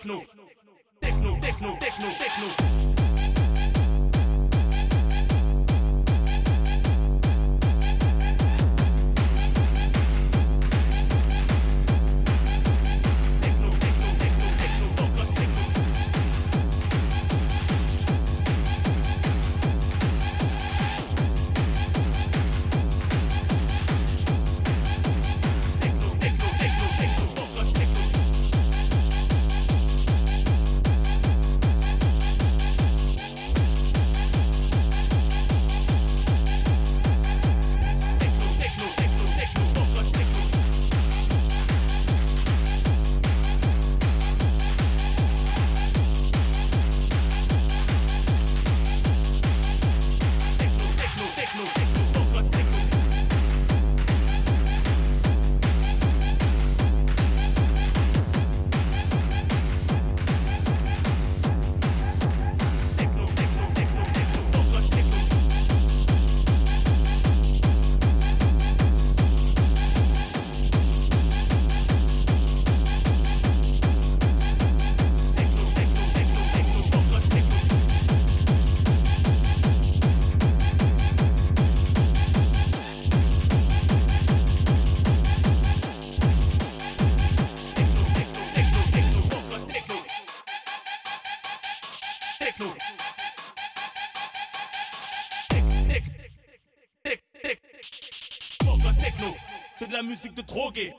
techno. Musique de drogué.